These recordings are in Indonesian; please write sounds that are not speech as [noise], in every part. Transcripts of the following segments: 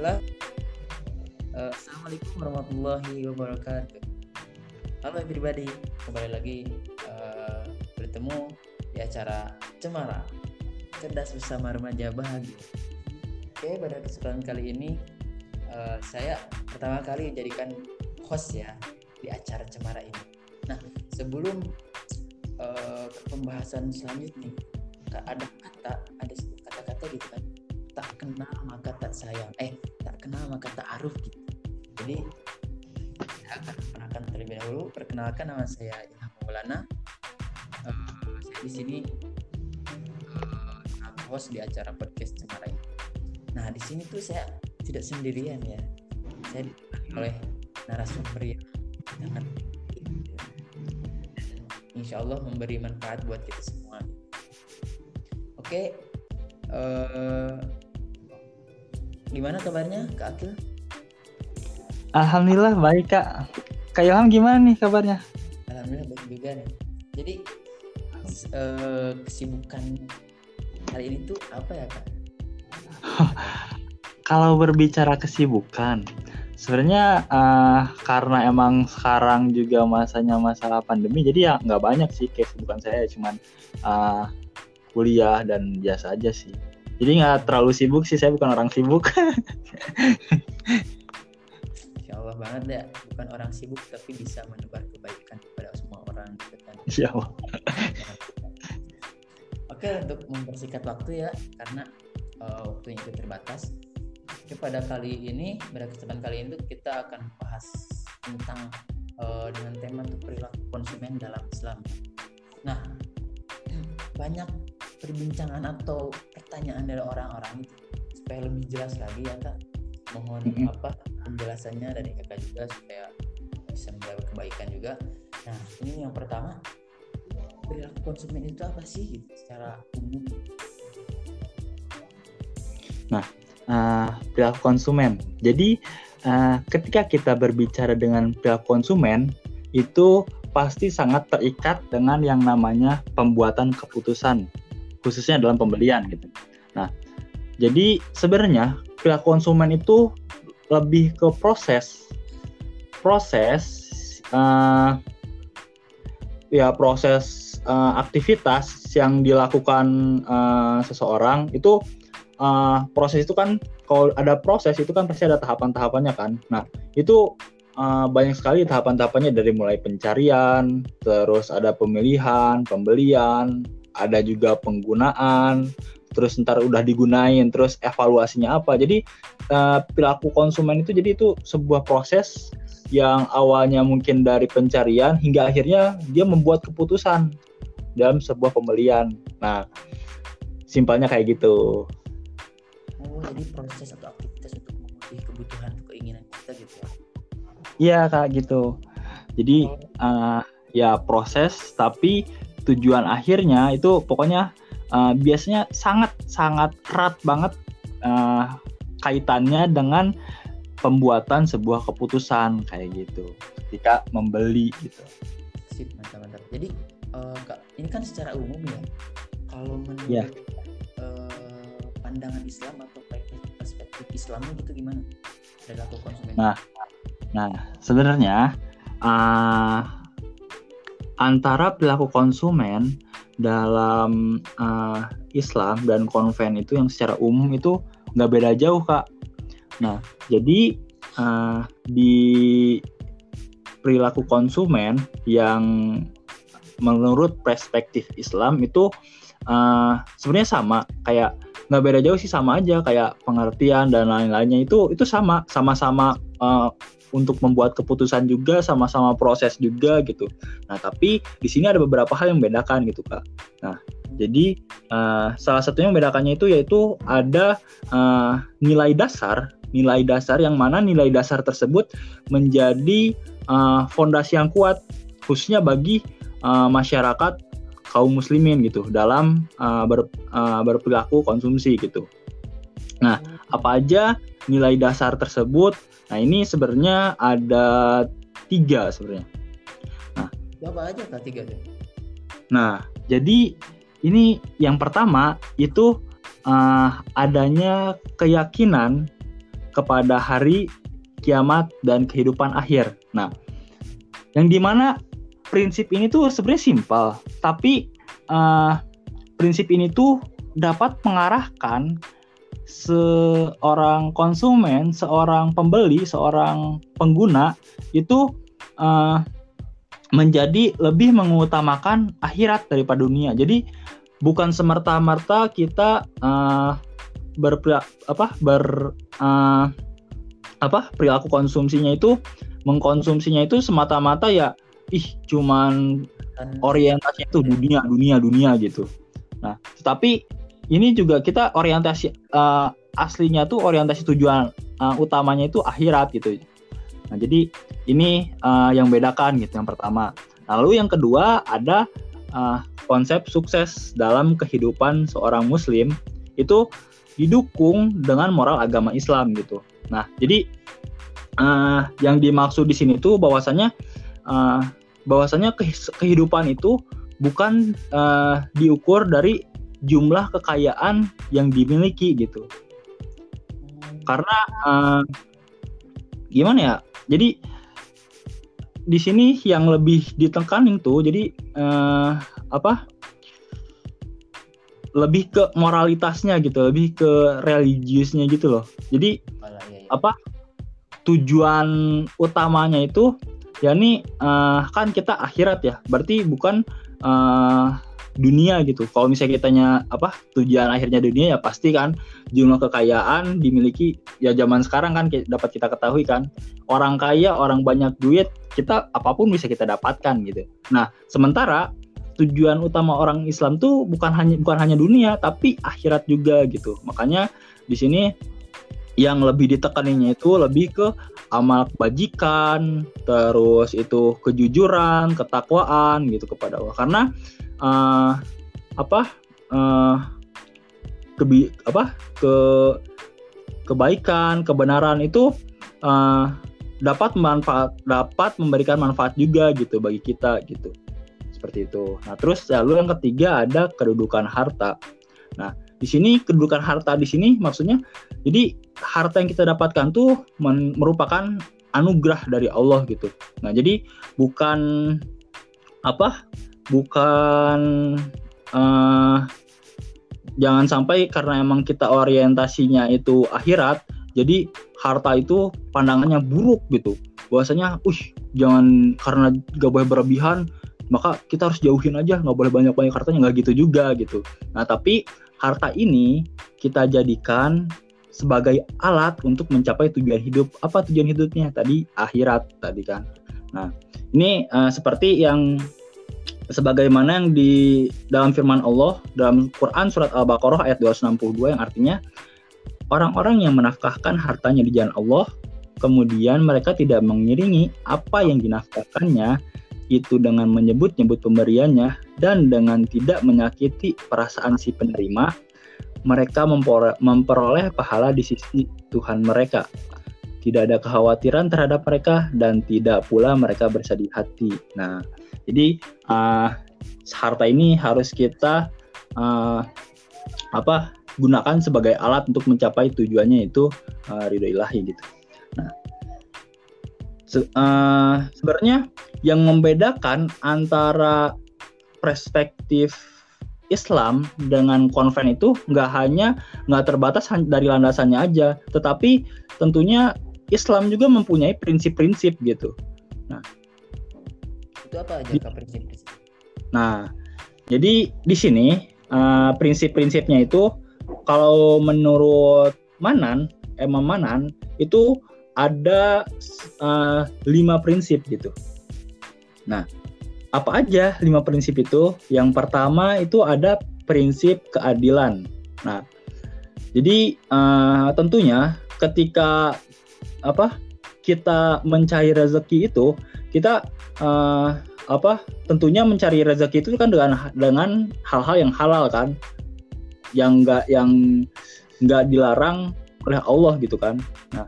Bismillah. Uh, Assalamualaikum warahmatullahi wabarakatuh. Halo everybody, kembali lagi uh, bertemu di acara Cemara Cerdas Bersama Remaja Bahagia. Oke, pada kesempatan kali ini uh, saya pertama kali jadikan host ya di acara Cemara ini. Nah, sebelum uh, ke pembahasan selanjutnya, ada kata, ada kata-kata gitu kan, tak kenal maka tak sayang, eh tak kenal maka tak aruf gitu. Jadi akan perkenalkan terlebih dahulu. Perkenalkan nama saya Ilham Maulana. Uh, saya di sini uh, host di acara podcast Cemara ini. Nah di sini tuh saya tidak sendirian ya. Saya ditemani oleh narasumber yang sangat insya Allah memberi manfaat buat kita semua. Oke, uh, gimana kabarnya Kak Akil? Alhamdulillah baik kak. Kak Ilham gimana nih kabarnya? Alhamdulillah baik juga nih. Jadi uh, kesibukan hari ini tuh apa ya kak? [laughs] Kalau berbicara kesibukan, sebenarnya uh, karena emang sekarang juga masanya masalah pandemi, jadi ya nggak banyak sih kesibukan saya, cuman uh, kuliah dan biasa aja sih. Jadi nggak terlalu sibuk sih, saya bukan orang sibuk. Allah banget ya bukan orang sibuk tapi bisa menebar kebaikan kepada semua orang gitu kan. Insya Allah. Oke untuk mempersingkat waktu ya karena uh, waktunya itu terbatas. Oke, pada kali ini pada kesempatan kali ini kita akan bahas tentang uh, dengan tema tuh perilaku konsumen dalam Islam. Nah banyak perbincangan atau pertanyaan dari orang-orang itu supaya lebih jelas lagi ya kak. Mohon mm -hmm. apa penjelasannya dari kakak juga supaya bisa mendapat kebaikan juga. Nah ini yang pertama perilaku konsumen itu apa sih? Gitu, secara umum. Nah uh, perilaku konsumen. Jadi uh, ketika kita berbicara dengan perilaku konsumen itu pasti sangat terikat dengan yang namanya pembuatan keputusan khususnya dalam pembelian gitu. Nah jadi sebenarnya perilaku konsumen itu lebih ke proses proses uh, ya proses uh, aktivitas yang dilakukan uh, seseorang itu uh, proses itu kan kalau ada proses itu kan pasti ada tahapan-tahapannya kan. Nah itu uh, banyak sekali tahapan-tahapannya dari mulai pencarian terus ada pemilihan pembelian ada juga penggunaan terus ntar udah digunain terus evaluasinya apa. Jadi uh, perilaku konsumen itu jadi itu sebuah proses yang awalnya mungkin dari pencarian hingga akhirnya dia membuat keputusan dalam sebuah pembelian. Nah simpelnya kayak gitu. Oh jadi proses atau aktivitas untuk memenuhi kebutuhan atau keinginan kita gitu ya? Iya kak gitu. Jadi uh, ya proses tapi tujuan akhirnya itu pokoknya uh, biasanya sangat sangat erat banget uh, kaitannya dengan pembuatan sebuah keputusan kayak gitu ketika membeli gitu. Sip mantap mantap. Jadi uh, kak ini kan secara umum ya kalau menurut yeah. Ya. uh, pandangan Islam atau perspektif Islam gitu gimana perilaku konsumen? Nah, nah sebenarnya uh, antara perilaku konsumen dalam uh, Islam dan konven itu yang secara umum itu nggak beda jauh kak. Nah jadi uh, di perilaku konsumen yang menurut perspektif Islam itu uh, sebenarnya sama kayak nggak beda jauh sih sama aja kayak pengertian dan lain-lainnya itu itu sama sama-sama uh, untuk membuat keputusan juga sama-sama proses juga gitu. Nah tapi di sini ada beberapa hal yang membedakan gitu kak. Nah jadi uh, salah satunya yang membedakannya itu yaitu ada uh, nilai dasar, nilai dasar yang mana nilai dasar tersebut menjadi uh, fondasi yang kuat khususnya bagi uh, masyarakat kaum muslimin gitu dalam uh, ber, uh, berperilaku konsumsi gitu. Nah, apa aja nilai dasar tersebut Nah ini sebenarnya ada tiga sebenarnya. Nah, apa aja kak tiga? Nah jadi ini yang pertama itu uh, adanya keyakinan kepada hari kiamat dan kehidupan akhir. Nah, yang di mana prinsip ini tuh sebenarnya simpel, tapi uh, prinsip ini tuh dapat mengarahkan seorang konsumen, seorang pembeli, seorang pengguna itu uh, menjadi lebih mengutamakan akhirat daripada dunia. Jadi bukan semerta-merta kita uh, ber apa ber uh, apa perilaku konsumsinya itu mengkonsumsinya itu semata-mata ya ih cuman orientasi itu dunia dunia dunia gitu. Nah, tetapi ini juga kita orientasi uh, aslinya tuh orientasi tujuan uh, utamanya itu akhirat gitu. Nah, jadi ini uh, yang bedakan gitu yang pertama. Lalu yang kedua ada uh, konsep sukses dalam kehidupan seorang muslim itu didukung dengan moral agama Islam gitu. Nah, jadi uh, yang dimaksud di sini tuh bahwasanya uh, bahwasanya kehidupan itu bukan uh, diukur dari jumlah kekayaan yang dimiliki gitu. Karena uh, gimana ya? Jadi di sini yang lebih ditekanin tuh jadi uh, apa? Lebih ke moralitasnya gitu, lebih ke religiusnya gitu loh. Jadi iya, iya. apa? Tujuan utamanya itu ya ini uh, kan kita akhirat ya. Berarti bukan uh, dunia gitu. Kalau misalnya kitanya apa tujuan akhirnya dunia ya pasti kan jumlah kekayaan dimiliki ya zaman sekarang kan dapat kita ketahui kan orang kaya orang banyak duit kita apa pun bisa kita dapatkan gitu. Nah sementara tujuan utama orang Islam tuh bukan hanya bukan hanya dunia tapi akhirat juga gitu. Makanya di sini yang lebih ditekaninya itu lebih ke amal kebajikan, terus itu kejujuran, ketakwaan gitu kepada Allah. Karena uh, apa uh, kebi apa ke kebaikan kebenaran itu uh, dapat manfaat dapat memberikan manfaat juga gitu bagi kita gitu. Seperti itu. Nah terus lalu yang ketiga ada kedudukan harta. Nah di sini kedudukan harta di sini maksudnya jadi harta yang kita dapatkan tuh merupakan anugerah dari Allah gitu. Nah jadi bukan apa bukan uh, jangan sampai karena emang kita orientasinya itu akhirat jadi harta itu pandangannya buruk gitu. Bahwasanya uh jangan karena gak boleh berlebihan maka kita harus jauhin aja nggak boleh banyak banyak hartanya. Nggak gitu juga gitu. Nah tapi harta ini kita jadikan sebagai alat untuk mencapai tujuan hidup. Apa tujuan hidupnya? Tadi akhirat tadi kan. Nah ini uh, seperti yang sebagaimana yang di dalam firman Allah dalam Quran surat Al-Baqarah ayat 262 yang artinya orang-orang yang menafkahkan hartanya di jalan Allah kemudian mereka tidak mengiringi apa yang dinafkahkannya itu dengan menyebut-nyebut pemberiannya dan dengan tidak menyakiti perasaan si penerima mereka memperoleh pahala di sisi Tuhan mereka tidak ada kekhawatiran terhadap mereka dan tidak pula mereka bersedih hati. Nah, jadi uh, harta ini harus kita uh, apa gunakan sebagai alat untuk mencapai tujuannya itu uh, ridho ilahi gitu. Nah, se uh, sebenarnya yang membedakan antara perspektif Islam dengan konven itu nggak hanya nggak terbatas dari landasannya aja, tetapi tentunya Islam juga mempunyai prinsip-prinsip gitu. Nah, itu apa aja prinsip-prinsip? Nah, jadi di sini uh, prinsip-prinsipnya itu kalau menurut Manan, Imam Manan itu ada uh, lima prinsip gitu. Nah, apa aja lima prinsip itu? Yang pertama itu ada prinsip keadilan. Nah, jadi uh, tentunya ketika apa kita mencari rezeki itu kita uh, apa tentunya mencari rezeki itu kan dengan dengan hal-hal yang halal kan yang enggak yang enggak dilarang oleh Allah gitu kan nah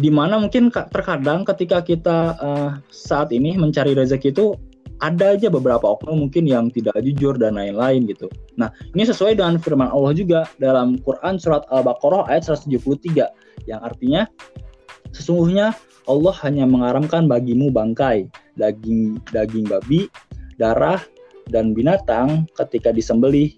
di mana mungkin terkadang ketika kita uh, saat ini mencari rezeki itu ada aja beberapa oknum mungkin yang tidak jujur dan lain-lain gitu. Nah, ini sesuai dengan firman Allah juga dalam Quran surat Al-Baqarah ayat 173 yang artinya sesungguhnya Allah hanya mengaramkan bagimu bangkai, daging daging babi, darah dan binatang ketika disembelih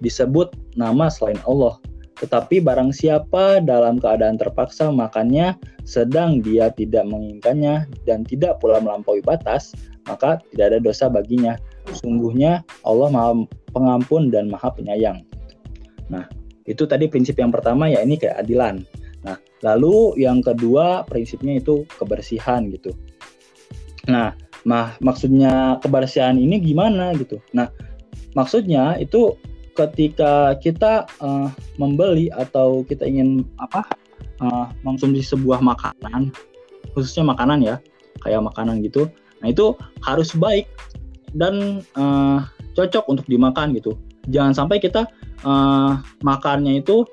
disebut nama selain Allah. Tetapi barang siapa dalam keadaan terpaksa makannya sedang dia tidak menginginkannya dan tidak pula melampaui batas, maka tidak ada dosa baginya. Sungguhnya Allah Maha Pengampun dan Maha Penyayang. Nah, itu tadi prinsip yang pertama ya ini keadilan. Nah, lalu yang kedua prinsipnya itu kebersihan gitu. Nah, mah maksudnya kebersihan ini gimana gitu. Nah, maksudnya itu ketika kita uh, membeli atau kita ingin apa uh, mengkonsumsi sebuah makanan khususnya makanan ya kayak makanan gitu nah itu harus baik dan uh, cocok untuk dimakan gitu. Jangan sampai kita uh, makannya itu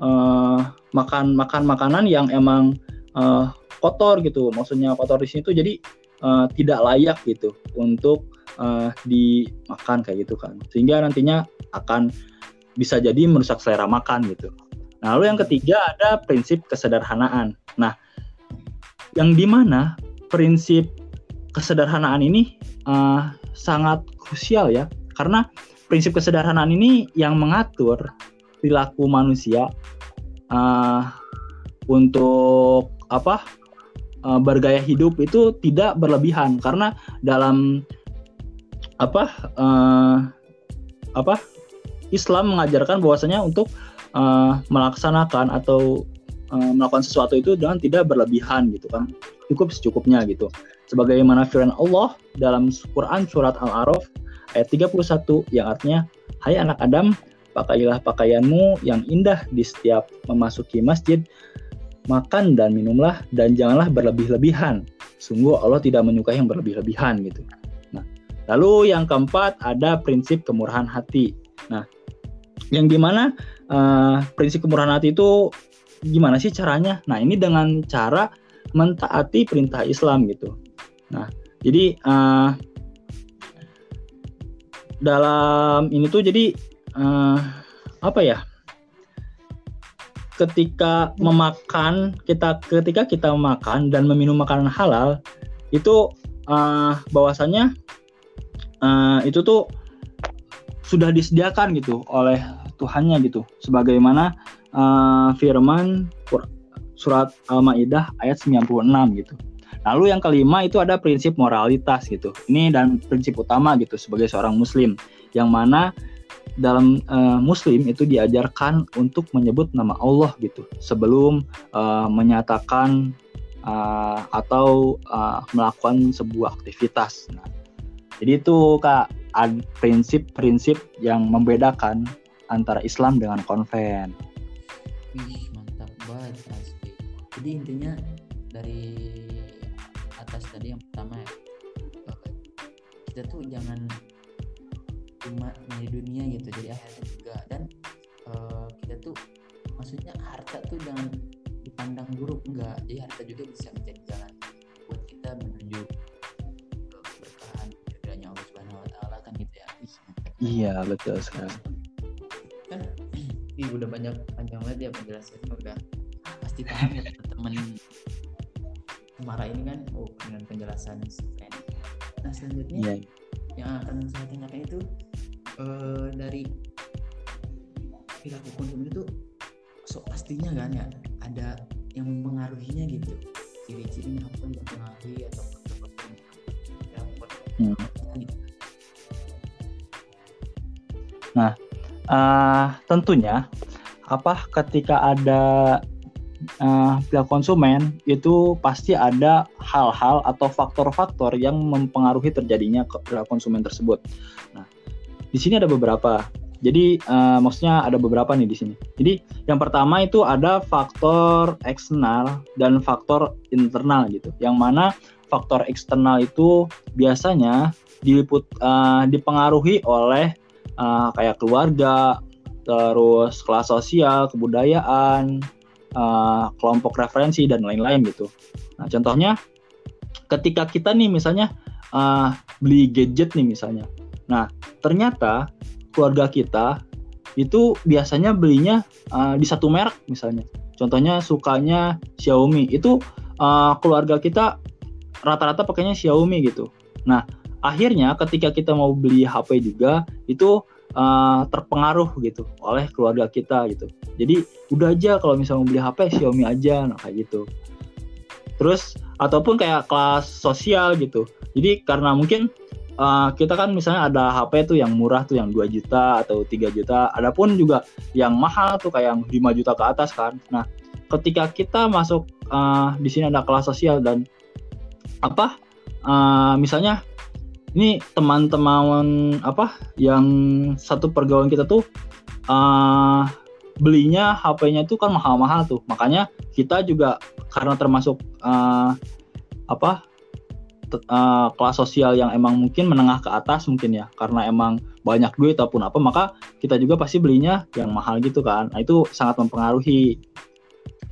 uh, makan makan makanan yang emang uh, kotor gitu. Maksudnya kotor di sini tuh jadi uh, tidak layak gitu untuk uh, dimakan kayak gitu kan sehingga nantinya akan bisa jadi merusak selera makan gitu. Nah, lalu yang ketiga ada prinsip kesederhanaan. Nah, yang di mana prinsip kesederhanaan ini uh, sangat krusial ya, karena prinsip kesederhanaan ini yang mengatur perilaku manusia uh, untuk apa uh, bergaya hidup itu tidak berlebihan, karena dalam apa uh, apa Islam mengajarkan bahwasanya untuk uh, melaksanakan atau uh, melakukan sesuatu itu dengan tidak berlebihan gitu kan. Cukup secukupnya gitu. Sebagaimana firman Allah dalam Quran surat Al-A'raf ayat 31 yang artinya hai anak Adam pakailah pakaianmu yang indah di setiap memasuki masjid. Makan dan minumlah dan janganlah berlebih-lebihan. Sungguh Allah tidak menyukai yang berlebih-lebihan gitu lalu yang keempat ada prinsip kemurahan hati nah yang di mana uh, prinsip kemurahan hati itu gimana sih caranya? Nah ini dengan cara mentaati perintah Islam gitu. Nah jadi uh, dalam ini tuh jadi uh, apa ya? Ketika memakan kita ketika kita memakan dan meminum makanan halal itu uh, bahwasanya uh, itu tuh sudah disediakan gitu oleh Tuhannya gitu. Sebagaimana uh, firman surat Al-Maidah ayat 96 gitu. Lalu yang kelima itu ada prinsip moralitas gitu. Ini dan prinsip utama gitu sebagai seorang muslim yang mana dalam uh, muslim itu diajarkan untuk menyebut nama Allah gitu sebelum uh, menyatakan uh, atau uh, melakukan sebuah aktivitas. Nah, jadi itu Kak prinsip-prinsip yang membedakan antara Islam dengan konven. Wih, mantap banget asli. Jadi intinya dari atas tadi yang pertama ya, kita tuh jangan cuma di dunia gitu, jadi akhirat juga dan uh, kita tuh maksudnya harta tuh jangan dipandang buruk enggak, jadi harta juga bisa menjadi jalan buat kita menuju Iya betul sekali. Kan, [clears throat] ih udah banyak panjang banget ya penjelasannya udah pasti paham ya teman-teman marah ini kan oh dengan penjelasan keren. Nah selanjutnya yeah. yang akan saya tanyakan itu uh, dari perilaku konsumen itu so pastinya kan ya ada yang mempengaruhinya gitu ciri-cirinya apa yang mempengaruhi atau hmm. Nah, uh, tentunya apa ketika ada uh, pihak konsumen itu pasti ada hal-hal atau faktor-faktor yang mempengaruhi terjadinya pihak konsumen tersebut. Nah, di sini ada beberapa. Jadi uh, maksudnya ada beberapa nih di sini. Jadi yang pertama itu ada faktor eksternal dan faktor internal gitu. Yang mana faktor eksternal itu biasanya diliput uh, dipengaruhi oleh uh, kayak keluarga, terus kelas sosial, kebudayaan, uh, kelompok referensi dan lain-lain gitu. Nah, contohnya ketika kita nih misalnya uh, beli gadget nih misalnya. Nah, ternyata keluarga kita itu biasanya belinya uh, di satu merek misalnya. Contohnya sukanya Xiaomi. Itu uh, keluarga kita rata-rata pakainya Xiaomi gitu. Nah, akhirnya ketika kita mau beli HP juga itu uh, terpengaruh gitu oleh keluarga kita gitu. Jadi udah aja kalau misalnya mau beli HP Xiaomi aja, nah kayak gitu. Terus ataupun kayak kelas sosial gitu. Jadi karena mungkin uh, kita kan misalnya ada HP tuh yang murah tuh yang 2 juta atau 3 juta. Adapun juga yang mahal tuh kayak yang 5 juta ke atas kan. Nah, ketika kita masuk uh, di sini ada kelas sosial dan apa uh, misalnya ini teman-teman apa yang satu pergaulan kita tuh uh, belinya HP-nya itu kan mahal-mahal tuh. Makanya kita juga karena termasuk uh, apa uh, kelas sosial yang emang mungkin menengah ke atas mungkin ya karena emang banyak duit ataupun apa maka kita juga pasti belinya yang mahal gitu kan. Nah itu sangat mempengaruhi.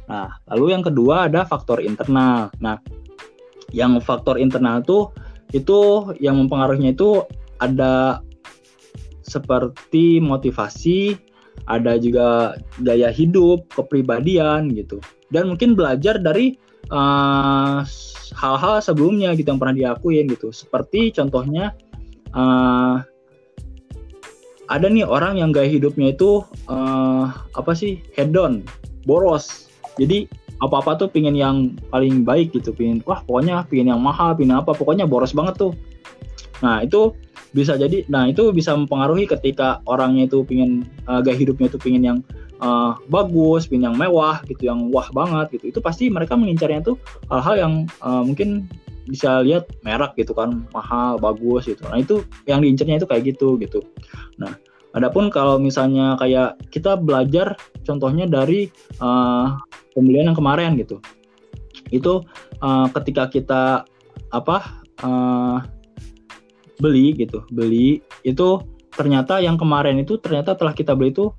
Nah lalu yang kedua ada faktor internal. Nah yang faktor internal tuh itu yang mempengaruhinya itu ada seperti motivasi, ada juga gaya hidup, kepribadian gitu. Dan mungkin belajar dari eh, hal-hal sebelumnya gitu yang pernah diakuin gitu. Seperti contohnya uh, ada nih orang yang gaya hidupnya itu uh, apa sih hedon, boros. Jadi apa-apa tuh pingin yang paling baik gitu pingin wah pokoknya pingin yang mahal pingin apa pokoknya boros banget tuh. Nah itu bisa jadi nah itu bisa mempengaruhi ketika orangnya itu pingin uh, gaya hidupnya itu pingin yang uh, bagus pingin yang mewah gitu yang wah banget gitu. Itu pasti mereka mengincarnya tuh hal-hal yang uh, mungkin bisa lihat merek gitu kan mahal bagus gitu. Nah itu yang diincarnya itu kayak gitu gitu. Nah Adapun kalau misalnya kayak kita belajar contohnya dari uh, pembelian yang kemarin gitu, itu uh, ketika kita apa uh, beli gitu, beli itu ternyata yang kemarin itu ternyata telah kita beli itu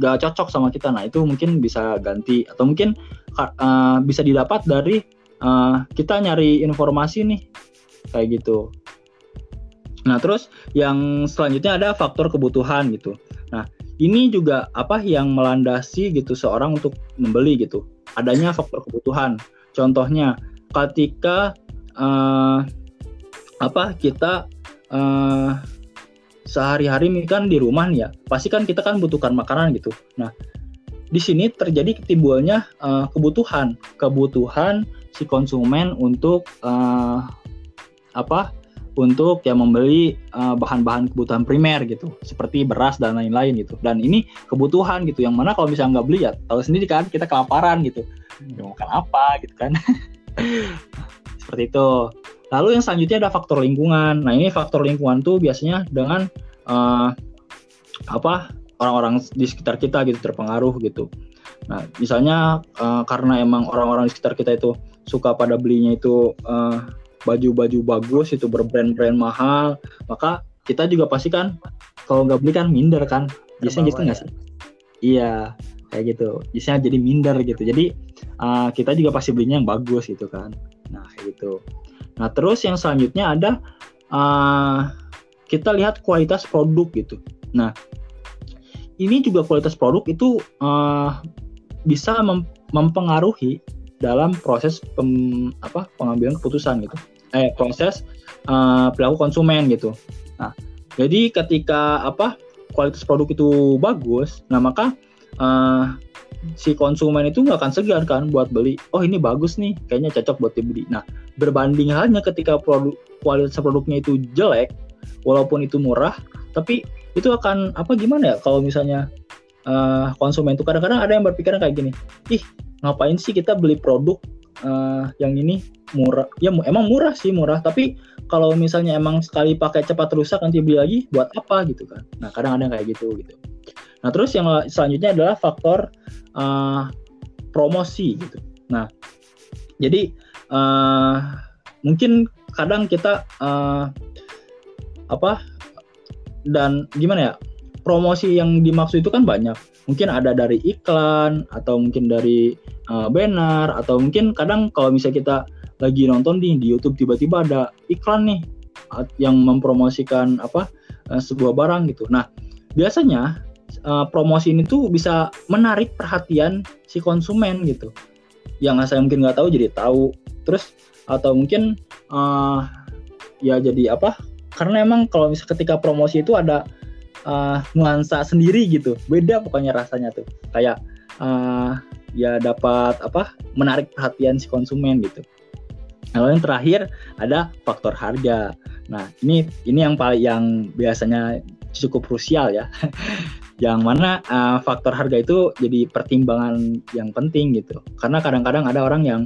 gak cocok sama kita, nah itu mungkin bisa ganti atau mungkin uh, bisa didapat dari uh, kita nyari informasi nih kayak gitu. Nah, terus yang selanjutnya ada faktor kebutuhan gitu. Nah, ini juga apa yang melandasi gitu seorang untuk membeli gitu. Adanya faktor kebutuhan. Contohnya ketika uh, apa kita uh, sehari-hari kan di rumah nih ya, pasti kan kita kan butuhkan makanan gitu. Nah, di sini terjadi timbulnya uh, kebutuhan, kebutuhan si konsumen untuk uh, apa untuk yang membeli bahan bahan-bahan kebutuhan primer gitu seperti beras dan lain-lain gitu. Dan ini kebutuhan gitu yang mana kalau misalnya nggak beli ya tahu sendiri kan kita kelaparan gitu. Hmm. mau makan apa gitu kan. [laughs] Seperti itu. Lalu yang selanjutnya ada faktor lingkungan. Nah ini faktor lingkungan tuh biasanya dengan uh, apa orang-orang di sekitar kita gitu terpengaruh gitu. Nah misalnya uh, karena emang orang-orang di sekitar kita itu suka pada belinya itu uh, baju-baju bagus itu berbrand-brand mahal maka kita juga pasti kan kalau nggak beli kan minder kan? Biasanya gitu nggak ya? sih iya kayak gitu. Biasanya jadi minder gitu. Jadi uh, kita juga pasti belinya yang bagus gitu kan. Nah kayak gitu. Nah terus yang selanjutnya ada uh, kita lihat kualitas produk gitu. Nah ini juga kualitas produk itu uh, bisa mem mempengaruhi dalam proses pem, apa pengambilan keputusan gitu eh proses uh, konsumen gitu. Nah, jadi ketika apa kualitas produk itu bagus, nah maka uh, si konsumen itu nggak akan segan kan buat beli. Oh ini bagus nih, kayaknya cocok buat dibeli. Nah, berbanding halnya ketika produk kualitas produknya itu jelek, walaupun itu murah, tapi itu akan apa gimana ya kalau misalnya uh, konsumen itu kadang-kadang ada yang berpikiran kayak gini, ih ngapain sih kita beli produk uh, yang ini murah. Ya emang murah sih murah. Tapi kalau misalnya emang sekali pakai cepat rusak nanti beli lagi buat apa gitu kan? Nah kadang ada kayak gitu gitu. Nah terus yang selanjutnya adalah faktor uh, promosi gitu. Nah jadi uh, mungkin kadang kita uh, apa dan gimana ya promosi yang dimaksud itu kan banyak. Mungkin ada dari iklan atau mungkin dari uh, banner atau mungkin kadang kalau misalnya kita lagi nonton di di YouTube tiba-tiba ada iklan nih yang mempromosikan apa uh, sebuah barang gitu. Nah, biasanya uh, promosi ini tuh bisa menarik perhatian si konsumen gitu. Yang saya mungkin nggak tahu jadi tahu. Terus atau mungkin uh, ya jadi apa? Karena emang kalau misalnya ketika promosi itu ada uh, nuansa sendiri gitu. Beda pokoknya rasanya tuh. Kayak uh, ya dapat apa? menarik perhatian si konsumen gitu. Lalu yang terakhir ada faktor harga. Nah, ini ini yang paling yang biasanya cukup krusial ya. [laughs] yang mana uh, faktor harga itu jadi pertimbangan yang penting gitu. Karena kadang-kadang ada orang yang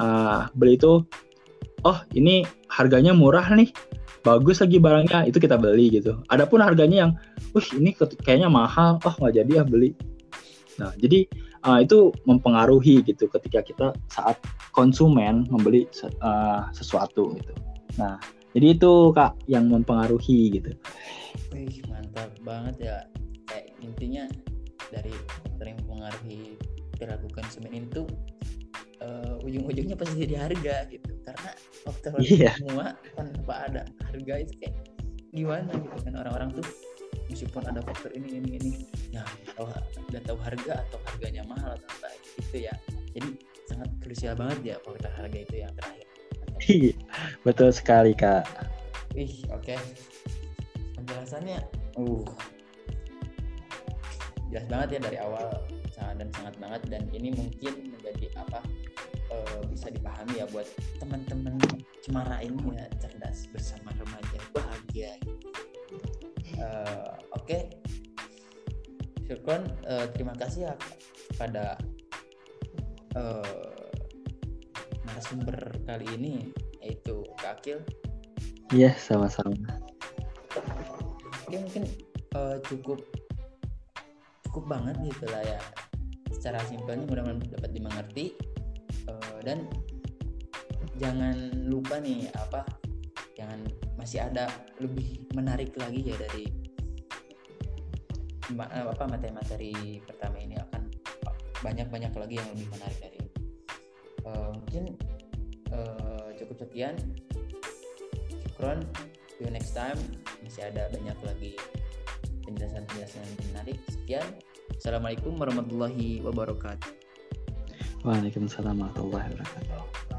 uh, beli itu oh, ini harganya murah nih. Bagus lagi barangnya, itu kita beli gitu. Adapun harganya yang, wih ini kayaknya mahal, oh nggak jadi ya beli. Nah, jadi uh, itu mempengaruhi gitu ketika kita saat konsumen membeli uh, sesuatu gitu. Nah, jadi itu kak yang mempengaruhi gitu. Wih mantap banget ya. Kayak intinya dari sering mempengaruhi perilaku konsumen ini tuh uh, ujung-ujungnya pasti jadi harga gitu. Karena waktu yeah. semua tanpa ada harga itu kayak gimana gitu kan orang-orang tuh meskipun ada faktor ini ini ini. Ya kalau nggak tahu harga atau harganya mahal atau apa itu ya. Jadi sangat krusial banget ya faktor harga itu yang terakhir. Iya, betul sekali kak. Ih oke. Okay. penjelasannya uh. Jelas banget ya dari awal sangat dan sangat banget. Dan ini mungkin menjadi apa uh, bisa dipahami ya buat teman-teman cemara ini ya cerdas bersama remaja bahagia uh, oke. Okay. Syukron uh, terima kasih ya pada uh, narasumber kali ini yaitu Kak Akil. Iya sama-sama. Ini mungkin uh, cukup cukup banget gitu lah ya. Secara simpelnya mudah-mudahan dapat dimengerti. Uh, dan jangan lupa nih apa jangan masih ada lebih menarik lagi ya dari apa materi-materi pertama ini akan banyak-banyak lagi yang lebih menarik dari ini. Uh, mungkin uh, cukup sekian. Syukron, see you next time. Masih ada banyak lagi penjelasan-penjelasan yang menarik. Sekian. Assalamualaikum warahmatullahi wabarakatuh. Waalaikumsalam warahmatullahi wabarakatuh.